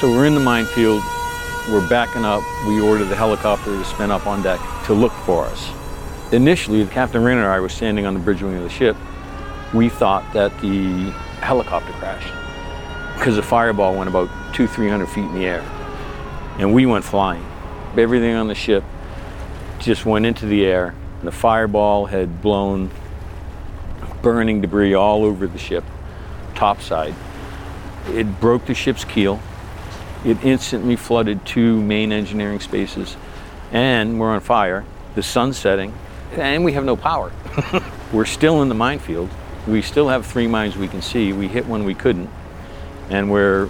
So we're in the minefield, we're backing up. We ordered the helicopter to spin up on deck to look for us. Initially, Captain Rinn and I were standing on the bridge wing of the ship. We thought that the helicopter crashed because the fireball went about two, three hundred feet in the air, and we went flying. Everything on the ship just went into the air. and The fireball had blown burning debris all over the ship, topside. It broke the ship's keel. It instantly flooded two main engineering spaces, and we're on fire. The sun's setting, and we have no power. we're still in the minefield. We still have three mines we can see. We hit one we couldn't, and we're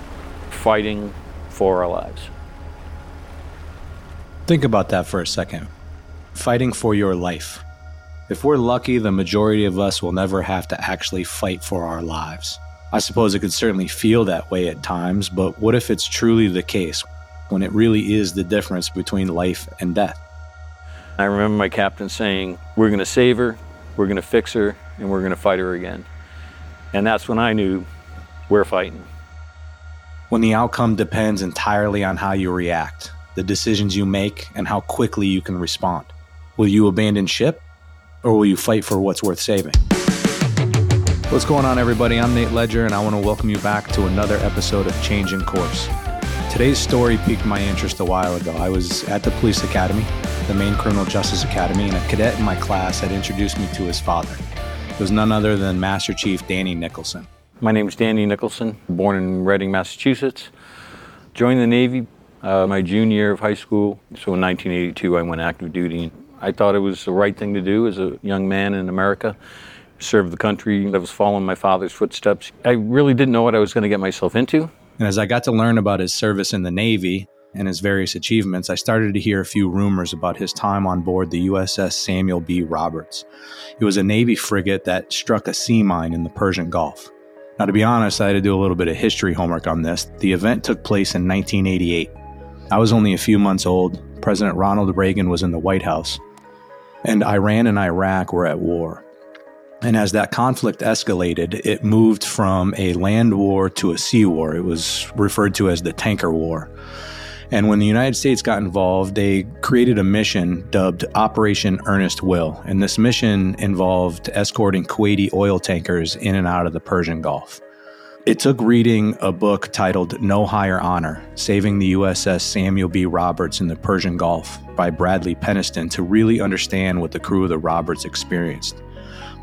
fighting for our lives. Think about that for a second. Fighting for your life. If we're lucky, the majority of us will never have to actually fight for our lives. I suppose it could certainly feel that way at times, but what if it's truly the case when it really is the difference between life and death? I remember my captain saying, We're going to save her, we're going to fix her, and we're going to fight her again. And that's when I knew we're fighting. When the outcome depends entirely on how you react, the decisions you make, and how quickly you can respond. Will you abandon ship or will you fight for what's worth saving? What's going on, everybody? I'm Nate Ledger, and I want to welcome you back to another episode of Changing Course. Today's story piqued my interest a while ago. I was at the police academy, the Maine Criminal Justice Academy, and a cadet in my class had introduced me to his father. It was none other than Master Chief Danny Nicholson. My name is Danny Nicholson, born in Reading, Massachusetts. Joined the Navy uh, my junior year of high school. So in 1982, I went active duty I thought it was the right thing to do as a young man in America, serve the country. I was following my father's footsteps. I really didn't know what I was going to get myself into. And as I got to learn about his service in the Navy and his various achievements, I started to hear a few rumors about his time on board the USS Samuel B. Roberts. It was a Navy frigate that struck a sea mine in the Persian Gulf. Now, to be honest, I had to do a little bit of history homework on this. The event took place in 1988. I was only a few months old. President Ronald Reagan was in the White House and Iran and Iraq were at war. And as that conflict escalated, it moved from a land war to a sea war. It was referred to as the Tanker War. And when the United States got involved, they created a mission dubbed Operation Earnest Will. And this mission involved escorting Kuwaiti oil tankers in and out of the Persian Gulf. It took reading a book titled No Higher Honor Saving the USS Samuel B. Roberts in the Persian Gulf by Bradley Peniston to really understand what the crew of the Roberts experienced.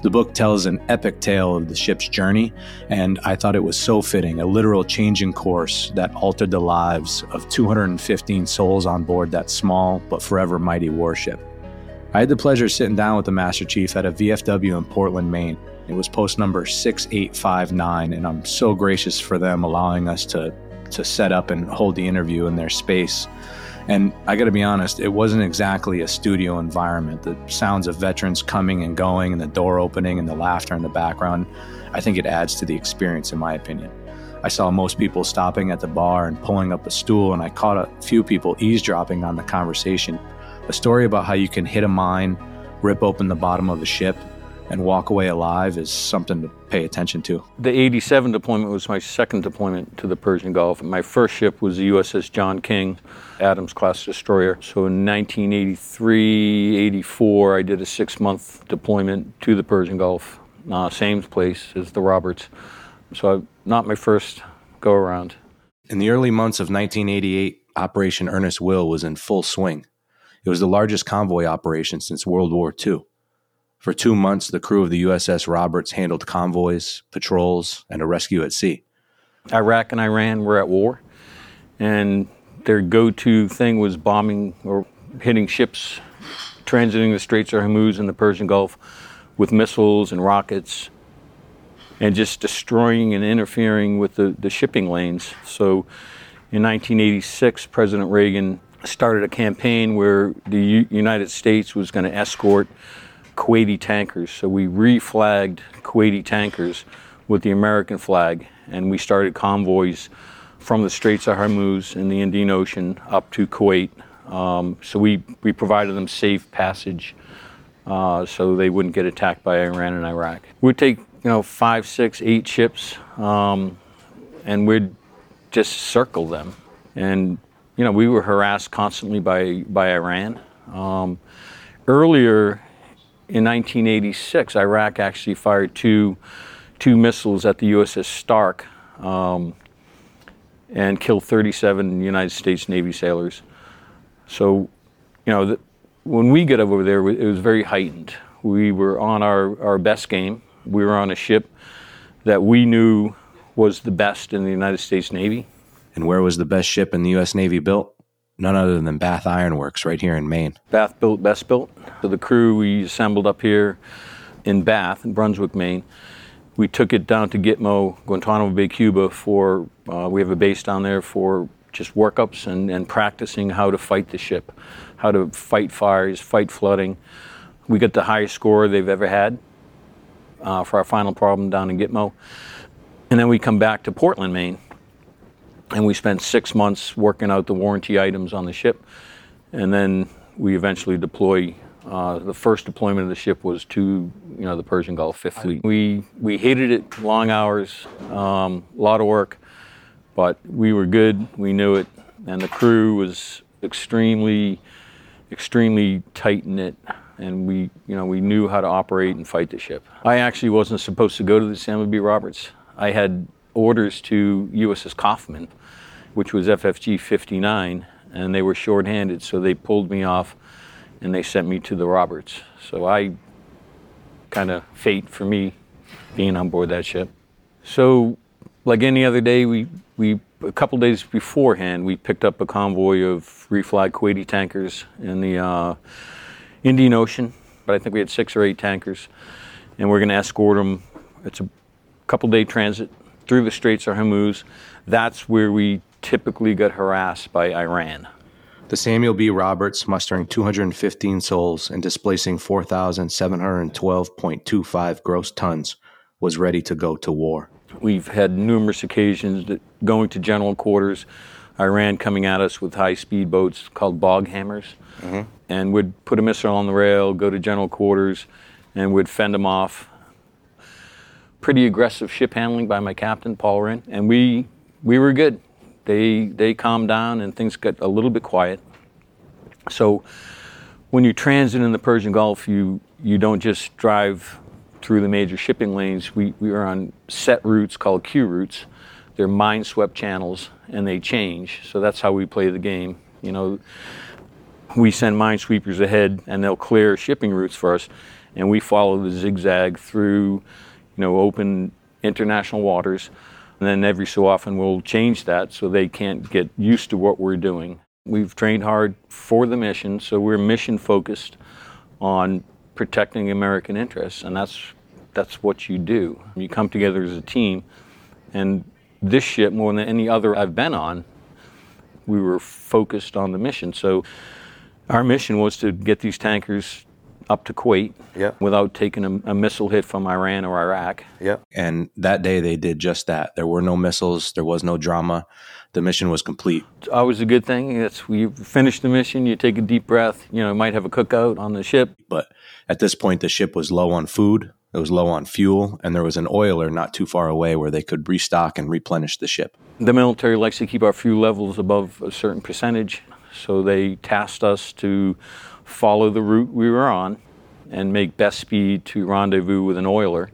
The book tells an epic tale of the ship's journey, and I thought it was so fitting a literal change in course that altered the lives of 215 souls on board that small but forever mighty warship. I had the pleasure of sitting down with the Master Chief at a VFW in Portland, Maine it was post number 6859, and I'm so gracious for them allowing us to, to set up and hold the interview in their space. And I got to be honest, it wasn't exactly a studio environment. The sounds of veterans coming and going, and the door opening, and the laughter in the background, I think it adds to the experience, in my opinion. I saw most people stopping at the bar and pulling up a stool, and I caught a few people eavesdropping on the conversation. A story about how you can hit a mine, rip open the bottom of a ship, and walk away alive is something to pay attention to. The 87 deployment was my second deployment to the Persian Gulf. My first ship was the USS John King, Adams class destroyer. So in 1983 84, I did a six month deployment to the Persian Gulf, uh, same place as the Roberts. So not my first go around. In the early months of 1988, Operation Earnest Will was in full swing. It was the largest convoy operation since World War II. For two months, the crew of the USS Roberts handled convoys, patrols, and a rescue at sea. Iraq and Iran were at war, and their go to thing was bombing or hitting ships transiting the Straits of Hormuz and the Persian Gulf with missiles and rockets and just destroying and interfering with the, the shipping lanes. So in 1986, President Reagan started a campaign where the U- United States was going to escort Kuwaiti tankers. So we reflagged Kuwaiti tankers with the American flag, and we started convoys from the Straits of Hormuz in the Indian Ocean up to Kuwait. Um, so we, we provided them safe passage uh, so they wouldn't get attacked by Iran and Iraq. We'd take you know five, six, eight ships, um, and we'd just circle them And, you know, we were harassed constantly by, by Iran. Um, earlier in 1986, Iraq actually fired two, two missiles at the USS Stark um, and killed 37 United States Navy sailors. So, you know, the, when we got over there, it was very heightened. We were on our, our best game. We were on a ship that we knew was the best in the United States Navy. And where was the best ship in the U.S. Navy built? None other than Bath Iron Works right here in Maine. Bath built, best built. So the crew we assembled up here in Bath, in Brunswick, Maine. We took it down to Gitmo, Guantanamo Bay, Cuba for, uh, we have a base down there for just workups and, and practicing how to fight the ship, how to fight fires, fight flooding. We got the highest score they've ever had uh, for our final problem down in Gitmo. And then we come back to Portland, Maine, and we spent six months working out the warranty items on the ship. And then we eventually deploy. Uh, the first deployment of the ship was to, you know, the Persian Gulf Fifth Fleet. We we hated it, long hours, um, a lot of work, but we were good. We knew it, and the crew was extremely, extremely tight knit and we, you know, we knew how to operate and fight the ship. I actually wasn't supposed to go to the Samuel B. Roberts. I had orders to USS Kauffman, which was FFG 59, and they were shorthanded, so they pulled me off and they sent me to the Roberts. So I kind of fate for me being on board that ship. So, like any other day, we, we a couple days beforehand, we picked up a convoy of reflag Kuwaiti tankers in the uh, Indian Ocean, but I think we had six or eight tankers, and we're going to escort them. It's a couple day transit through the Straits of Hormuz. That's where we typically got harassed by Iran. The Samuel B. Roberts, mustering 215 souls and displacing 4,712.25 gross tons, was ready to go to war. We've had numerous occasions that going to general quarters, Iran coming at us with high speed boats called Boghammars mm-hmm. and would put a missile on the rail, go to general quarters, and would fend them off. Pretty aggressive ship handling by my captain, Paul Rinn, and we we were good. They they calmed down and things got a little bit quiet. So when you transit in the Persian Gulf, you you don't just drive through the major shipping lanes. We we are on set routes called Q routes. They're mine swept channels and they change. So that's how we play the game. You know, we send minesweepers ahead and they'll clear shipping routes for us and we follow the zigzag through you know open international waters. And then every so often we'll change that so they can't get used to what we're doing. We've trained hard for the mission so we're mission focused on protecting american interests and that's that's what you do. You come together as a team and this ship more than any other i've been on we were focused on the mission. So our mission was to get these tankers up to Kuwait without taking a, a, missile hit from Iran or Iraq. Yeah. And that day they did just that. There were no missiles, there was no drama. The mission was complete. It's always a good thing. It's we finish the mission, you take a deep breath, you know, might have a cookout on the ship. But at this point the ship was low on food, it was low on fuel, and there was an oiler not too far away where they could restock and replenish the ship. The military likes to keep our fuel levels above a certain percentage. So they tasked us to follow the route we were on and make best speed to rendezvous with an oiler.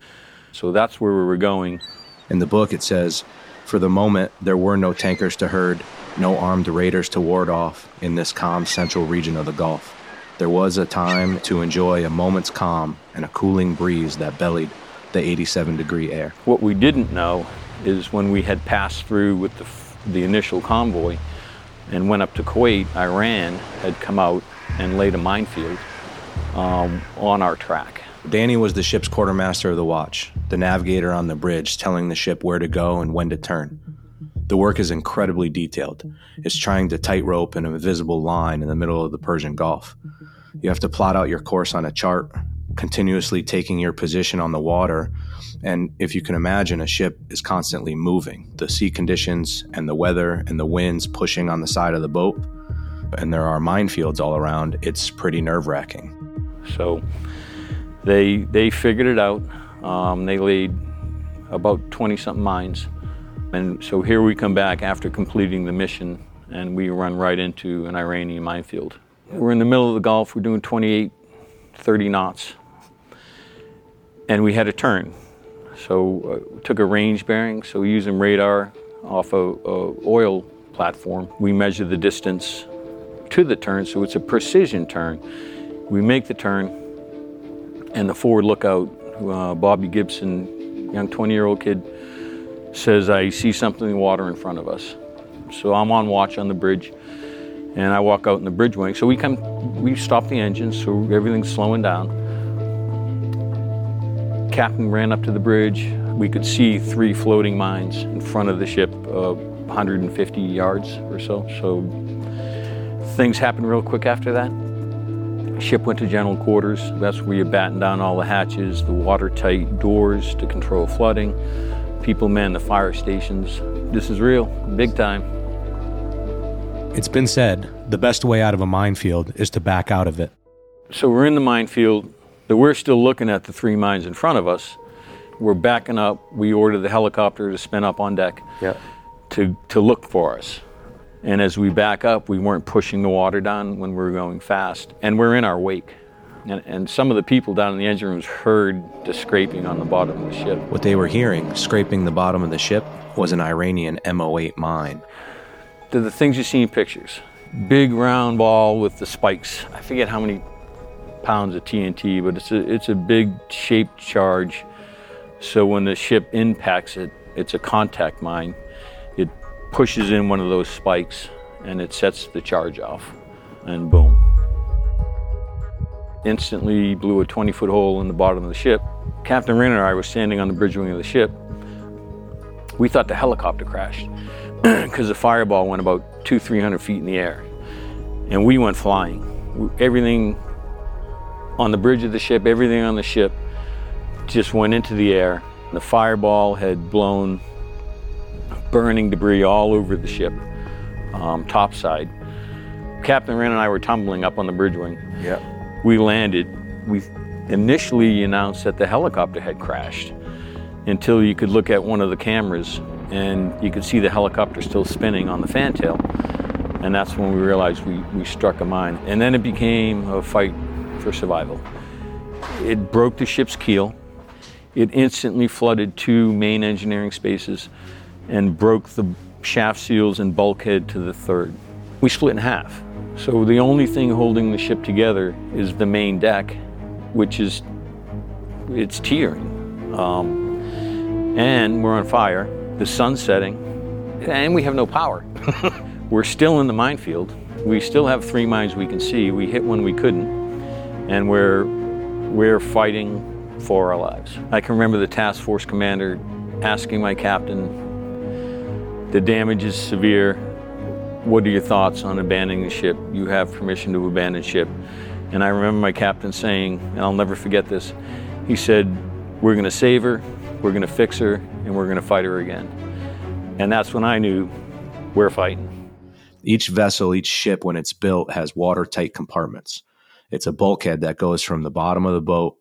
So that's where we were going. In the book, it says, For the moment, there were no tankers to herd, no armed raiders to ward off in this calm central region of the Gulf. There was a time to enjoy a moment's calm and a cooling breeze that bellied the 87 degree air. What we didn't know is when we had passed through with the, the initial convoy, and went up to Kuwait, Iran had come out and laid a minefield um, on our track. Danny was the ship's quartermaster of the watch, the navigator on the bridge telling the ship where to go and when to turn. The work is incredibly detailed. It's trying to tightrope an invisible line in the middle of the Persian Gulf. You have to plot out your course on a chart, continuously taking your position on the water. And if you can imagine, a ship is constantly moving. The sea conditions and the weather and the winds pushing on the side of the boat, and there are minefields all around. It's pretty nerve wracking. So they they figured it out. Um, they laid about 20 something mines. And so here we come back after completing the mission and we run right into an Iranian minefield. We're in the middle of the Gulf, we're doing 28, 30 knots, and we had a turn. So uh, took a range bearing, so using radar off a, a oil platform, we measured the distance to the turn, so it's a precision turn. We make the turn, and the forward lookout, uh, Bobby Gibson, young 20 year old kid, says, I see something in the water in front of us. So I'm on watch on the bridge, and I walk out in the bridge wing. So we come, we stop the engines, so everything's slowing down. Captain ran up to the bridge. We could see three floating mines in front of the ship, uh, 150 yards or so. So things happened real quick after that. Ship went to general quarters. That's where you batten down all the hatches, the watertight doors to control flooding. People man the fire stations. This is real, big time. It's been said the best way out of a minefield is to back out of it. So we're in the minefield. But we're still looking at the three mines in front of us. We're backing up. We ordered the helicopter to spin up on deck Yeah. to, to look for us. And as we back up, we weren't pushing the water down when we were going fast. And we're in our wake. And, and some of the people down in the engine rooms heard the scraping on the bottom of the ship. What they were hearing, scraping the bottom of the ship, was an Iranian M08 mine. They're the things you see in pictures. Big round ball with the spikes. I forget how many pounds of TNT, but it's a, it's a big shaped charge. So when the ship impacts it, it's a contact mine. Pushes in one of those spikes and it sets the charge off, and boom. Instantly blew a 20 foot hole in the bottom of the ship. Captain Rinn and I were standing on the bridge wing of the ship. We thought the helicopter crashed because the fireball went about two, three hundred feet in the air, and we went flying. Everything on the bridge of the ship, everything on the ship, just went into the air. The fireball had blown burning debris all over the ship, um, topside. Captain Rinn and I were tumbling up on the bridge wing. Yeah. We landed. We initially announced that the helicopter had crashed until you could look at one of the cameras and you could see the helicopter still spinning on the fantail. And that's when we realized we, we struck a mine. And then it became a fight for survival. It broke the ship's keel. It instantly flooded two main engineering spaces and broke the shaft seals and bulkhead to the third. We split in half. So the only thing holding the ship together is the main deck, which is it's tearing. Um, and we're on fire. The sun's setting, and we have no power. we're still in the minefield. We still have three mines we can see. We hit one we couldn't, and we're we're fighting for our lives. I can remember the task force commander asking my captain, "The damage is severe. What are your thoughts on abandoning the ship? You have permission to abandon ship." And I remember my captain saying, and I'll never forget this. He said, "We're going to save her. We're going to fix her, and we're going to fight her again." And that's when I knew we're fighting. Each vessel, each ship, when it's built, has watertight compartments. It's a bulkhead that goes from the bottom of the boat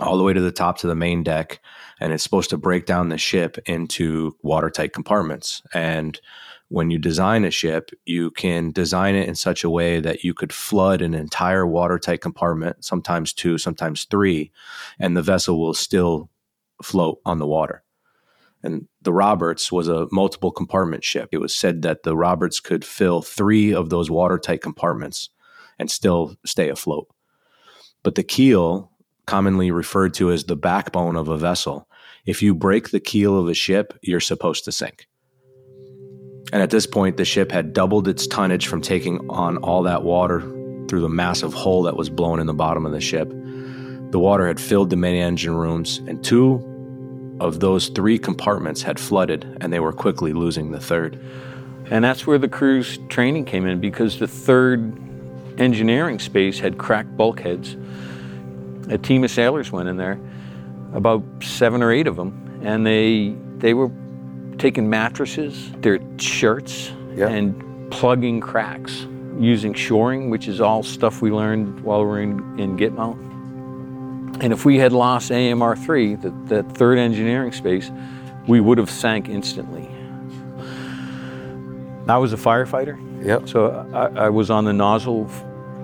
all the way to the top to the main deck, and it's supposed to break down the ship into watertight compartments. And when you design a ship, you can design it in such a way that you could flood an entire watertight compartment, sometimes two, sometimes three, and the vessel will still float on the water. And the Roberts was a multiple compartment ship. It was said that the Roberts could fill three of those watertight compartments and still stay afloat. But the keel, commonly referred to as the backbone of a vessel, if you break the keel of a ship, you're supposed to sink. And at this point, the ship had doubled its tonnage from taking on all that water through the massive hole that was blown in the bottom of the ship. The water had filled the main engine rooms, and two of those three compartments had flooded, and they were quickly losing the third. And that's where the crew's training came in because the third engineering space had cracked bulkheads. A team of sailors went in there, about seven or eight of them, and they they were taking mattresses, their shirts, Yeah. and plugging cracks using shoring, which is all stuff we learned while we were in, in Gitmo. And if we had lost AMR 3, the, that third engineering space, we would have sank instantly. I was a firefighter. Yep. So I, I was on the nozzle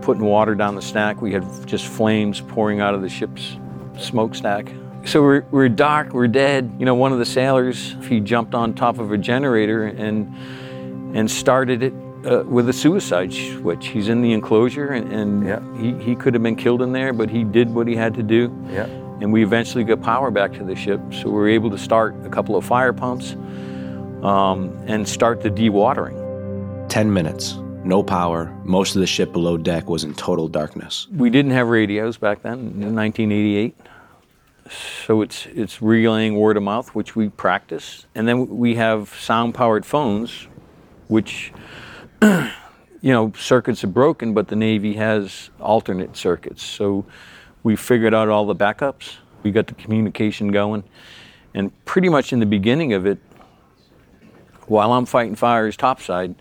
putting water down the stack. We had just flames pouring out of the ship's smokestack. So we're, we're dark, we're dead. You know, one of the sailors, he jumped on top of a generator and, and started it uh, with a suicide switch. He's in the enclosure and, and Yeah. he, he could have been killed in there, but he did what he had to do. Yeah. And we eventually got power back to the ship. So we were able to start a couple of fire pumps um, and start the dewatering. 10 minutes, no power. Most of the ship below deck was in total darkness. We didn't have radios back then in 1988. So it's it's relaying word of mouth, which we practice, and then we have sound powered phones, which you know circuits are broken, but the Navy has alternate circuits. So we figured out all the backups. We got the communication going, and pretty much in the beginning of it, while I'm fighting fires topside,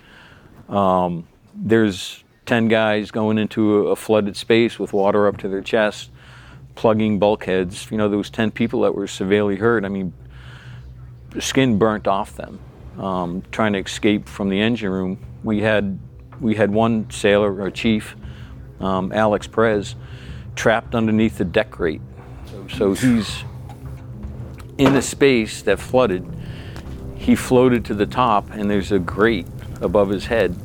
um, there's 10 guys going into a, flooded space with water up to their chest, plugging bulkheads. You know, was 10 people that were severely hurt. I mean, skin burnt off them, um, trying to escape from the engine room. We had we had one sailor or chief, um, Alex Perez, trapped underneath the deck grate. So, he's in a space that flooded. He floated to the top, and there's a grate above his head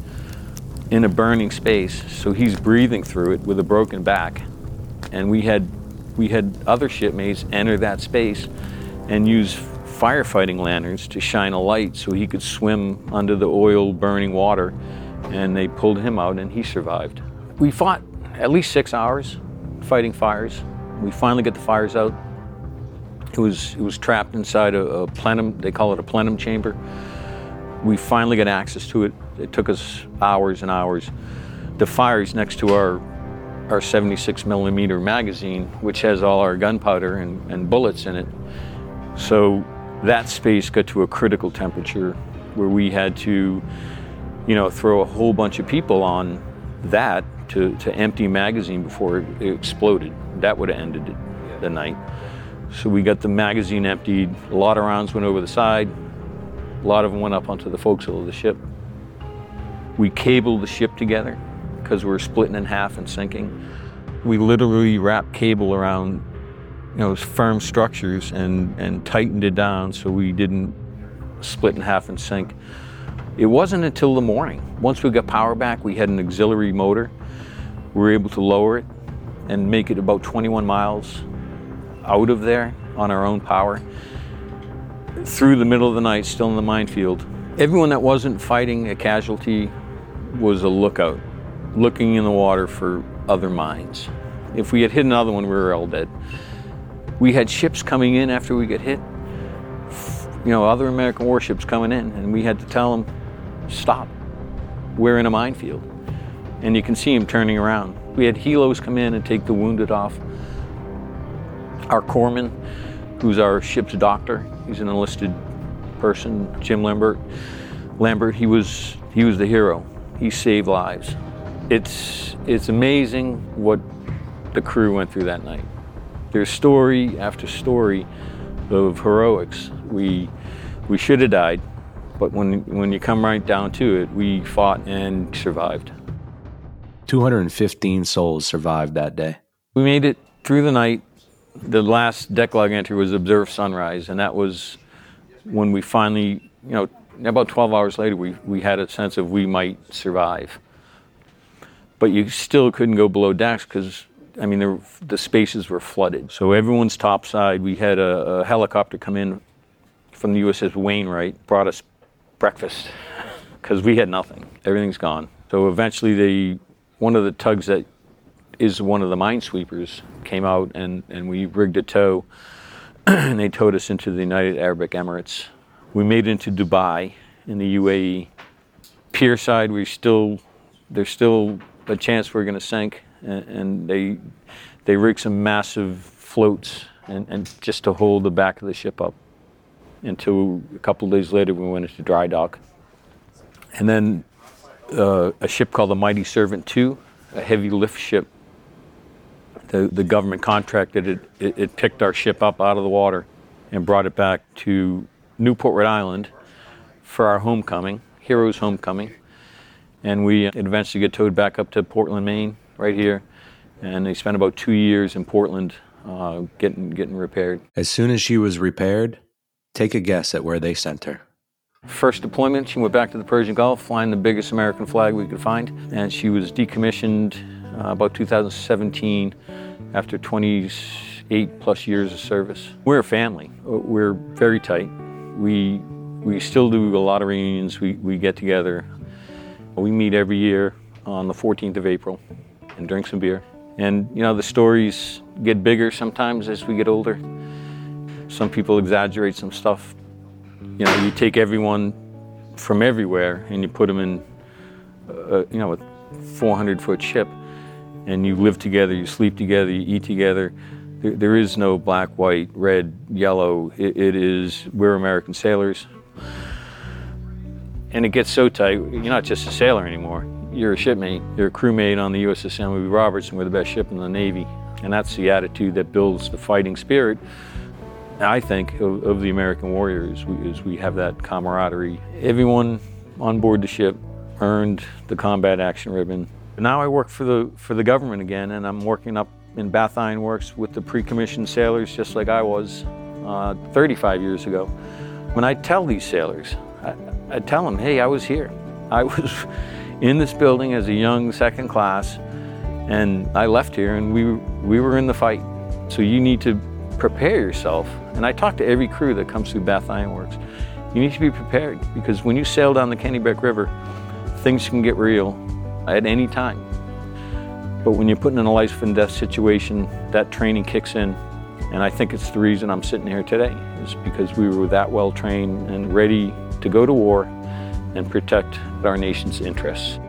in a burning space. So he's breathing through it with a broken back. And we had we had other shipmates enter that space and use firefighting lanterns to shine a light so he could swim under the oil burning water. And they pulled him out, and he survived. We fought at least six hours fighting fires. We finally got the fires out. It was it was trapped inside a, a plenum. They call it a plenum chamber. We finally got access to it. It took us hours and hours. The fire's next to our our 76 millimeter magazine, which has all our gunpowder and, and bullets in it. So that space got to a critical temperature where we had to, you know, throw a whole bunch of people on that to, to empty magazine before it exploded. That would have ended it, the night. So we got the magazine emptied. A lot of rounds went over the side. A lot of them went up onto the forecastle of the ship. We cabled the ship together because we were splitting in half and sinking. We literally wrapped cable around, you know, firm structures and, and tightened it down so we didn't split in half and sink. It wasn't until the morning. Once we got power back, we had an auxiliary motor. We were able to lower it and make it about 21 miles out of there on our own power through the middle of the night, still in the minefield. Everyone that wasn't fighting a casualty was a lookout, looking in the water for other mines. If we had hit another one, we were all dead. We had ships coming in after we got hit, you know, other American warships coming in, and we had to tell them, stop. We're in a minefield. And you can see them turning around. We had helos come in and take the wounded off. Our corpsman, who's our ship's doctor, he's an enlisted person, Jim Lambert. Lambert, he was he was the hero. He saved lives. It's it's amazing what the crew went through that night. There's story after story of heroics. We we should have died, but when when you come right down to it, we fought and survived. 215 souls survived that day. We made it through the night. The last deck log entry was observe sunrise, and that was when we finally, you know, about 12 hours later, we, we had a sense of we might survive. But you still couldn't go below decks because, I mean, the, the spaces were flooded. So everyone's topside. We had a, a helicopter come in from the USS Wainwright, brought us breakfast because we had nothing. Everything's gone. So eventually, they, one of the tugs that is one of the minesweepers came out and, and we rigged a tow and they towed us into the United Arab Emirates. We made it into Dubai in the UAE. Pier side, we still there's still a chance we're going to sink, and, and, they they rigged some massive floats and, and just to hold the back of the ship up. Until a couple days later, we went into dry dock, and then uh, a ship called the Mighty Servant II, a heavy lift ship the, the government contracted it, it, it picked our ship up out of the water and brought it back to Newport, Rhode Island for our homecoming. Heroes Homecoming. And we eventually get towed back up to Portland, Maine, right here. And they spent about two years in Portland uh, getting, getting repaired. As soon as she was repaired, take a guess at where they sent her. First deployment, she went back to the Persian Gulf, flying the biggest American flag we could find. And she was decommissioned uh, about 2017 after 28 plus years of service. We're a family. We're very tight. We, we still do a lot of reunions. We, we get together. We meet every year on the 14th of April and drink some beer. And, you know, the stories get bigger sometimes as we get older. Some people exaggerate some stuff. You know, you take everyone from everywhere and you put them in, uh, you know, a 400 foot ship and you live together, you sleep together, you eat together. There, is no black, white, red, yellow. It, it is, we're American sailors. And it gets so tight, you're not just a sailor anymore. You're a shipmate, you're a crewmate on the USS B. Roberts, and we're the best ship in the Navy. And that's the attitude that builds the fighting spirit, I think, of, of the American warriors, is we have that camaraderie. Everyone on board the ship earned the combat action ribbon. Now I work for the, for the government again, and I'm working up in Bath Iron Works with the pre-commissioned sailors, just like I was uh, 35 years ago. When I tell these sailors, I, I tell them, hey, I was here. I was in this building as a young second class, and I left here, and we, we were in the fight. So you need to prepare yourself. And I talk to every crew that comes through Bath Iron Works. You need to be prepared because when you sail down the Kennebec River, things can get real at any time. But when you're put in a life and death situation, that training kicks in. And I think it's the reason I'm sitting here today, is because we were that well trained and ready to go to war and protect our nation's interests.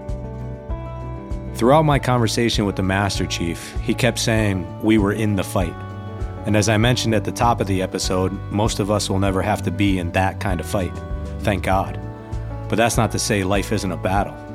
Throughout my conversation with the Master Chief, he kept saying, We were in the fight. And as I mentioned at the top of the episode, most of us will never have to be in that kind of fight. Thank God. But that's not to say life isn't a battle.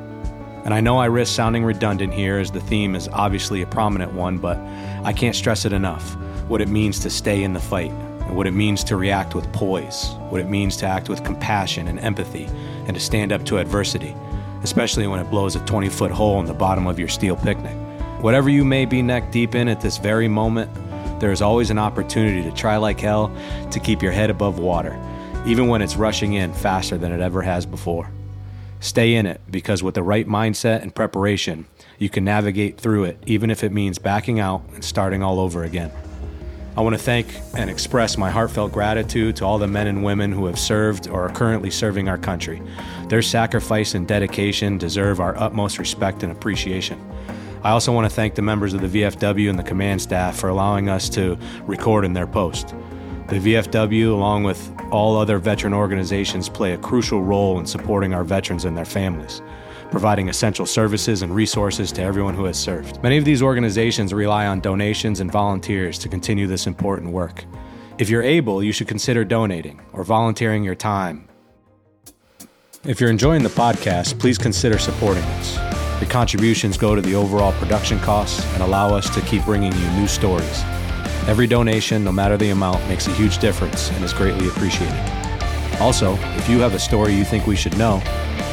And I know I risk sounding redundant here as the theme is obviously a prominent one, but I can't stress it enough what it means to stay in the fight, and what it means to react with poise, what it means to act with compassion and empathy, and to stand up to adversity, especially when it blows a 20 foot hole in the bottom of your steel picnic. Whatever you may be neck deep in at this very moment, there is always an opportunity to try like hell to keep your head above water, even when it's rushing in faster than it ever has before. Stay in it because with the right mindset and preparation, you can navigate through it, even if it means backing out and starting all over again. I want to thank and express my heartfelt gratitude to all the men and women who have served or are currently serving our country. Their sacrifice and dedication deserve our utmost respect and appreciation. I also want to thank the members of the VFW and the command staff for allowing us to record in their post. The VFW, along with all other veteran organizations, play a crucial role in supporting our veterans and their families, providing essential services and resources to everyone who has served. Many of these organizations rely on donations and volunteers to continue this important work. If you're able, you should consider donating or volunteering your time. If you're enjoying the podcast, please consider supporting us. Your contributions go to the overall production costs and allow us to keep bringing you new stories. Every donation, no matter the amount, makes a huge difference and is greatly appreciated. Also, if you have a story you think we should know,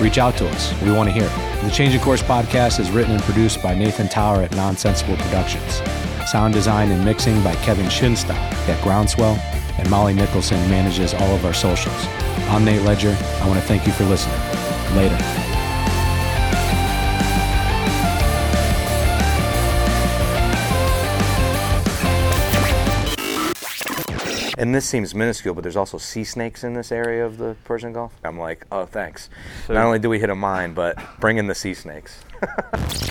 reach out to us. We want to hear. It. The of Course podcast is written and produced by Nathan Tower at Nonsensible Productions. Sound design and mixing by Kevin Shinstock at Groundswell, and Molly Nicholson manages all of our socials. I'm Nate Ledger. I want to thank you for listening. Later. And this seems minuscule, but there's also sea snakes in this area of the Persian Gulf. I'm like, oh, thanks. So- Not only do we hit a mine, but bring in the sea snakes.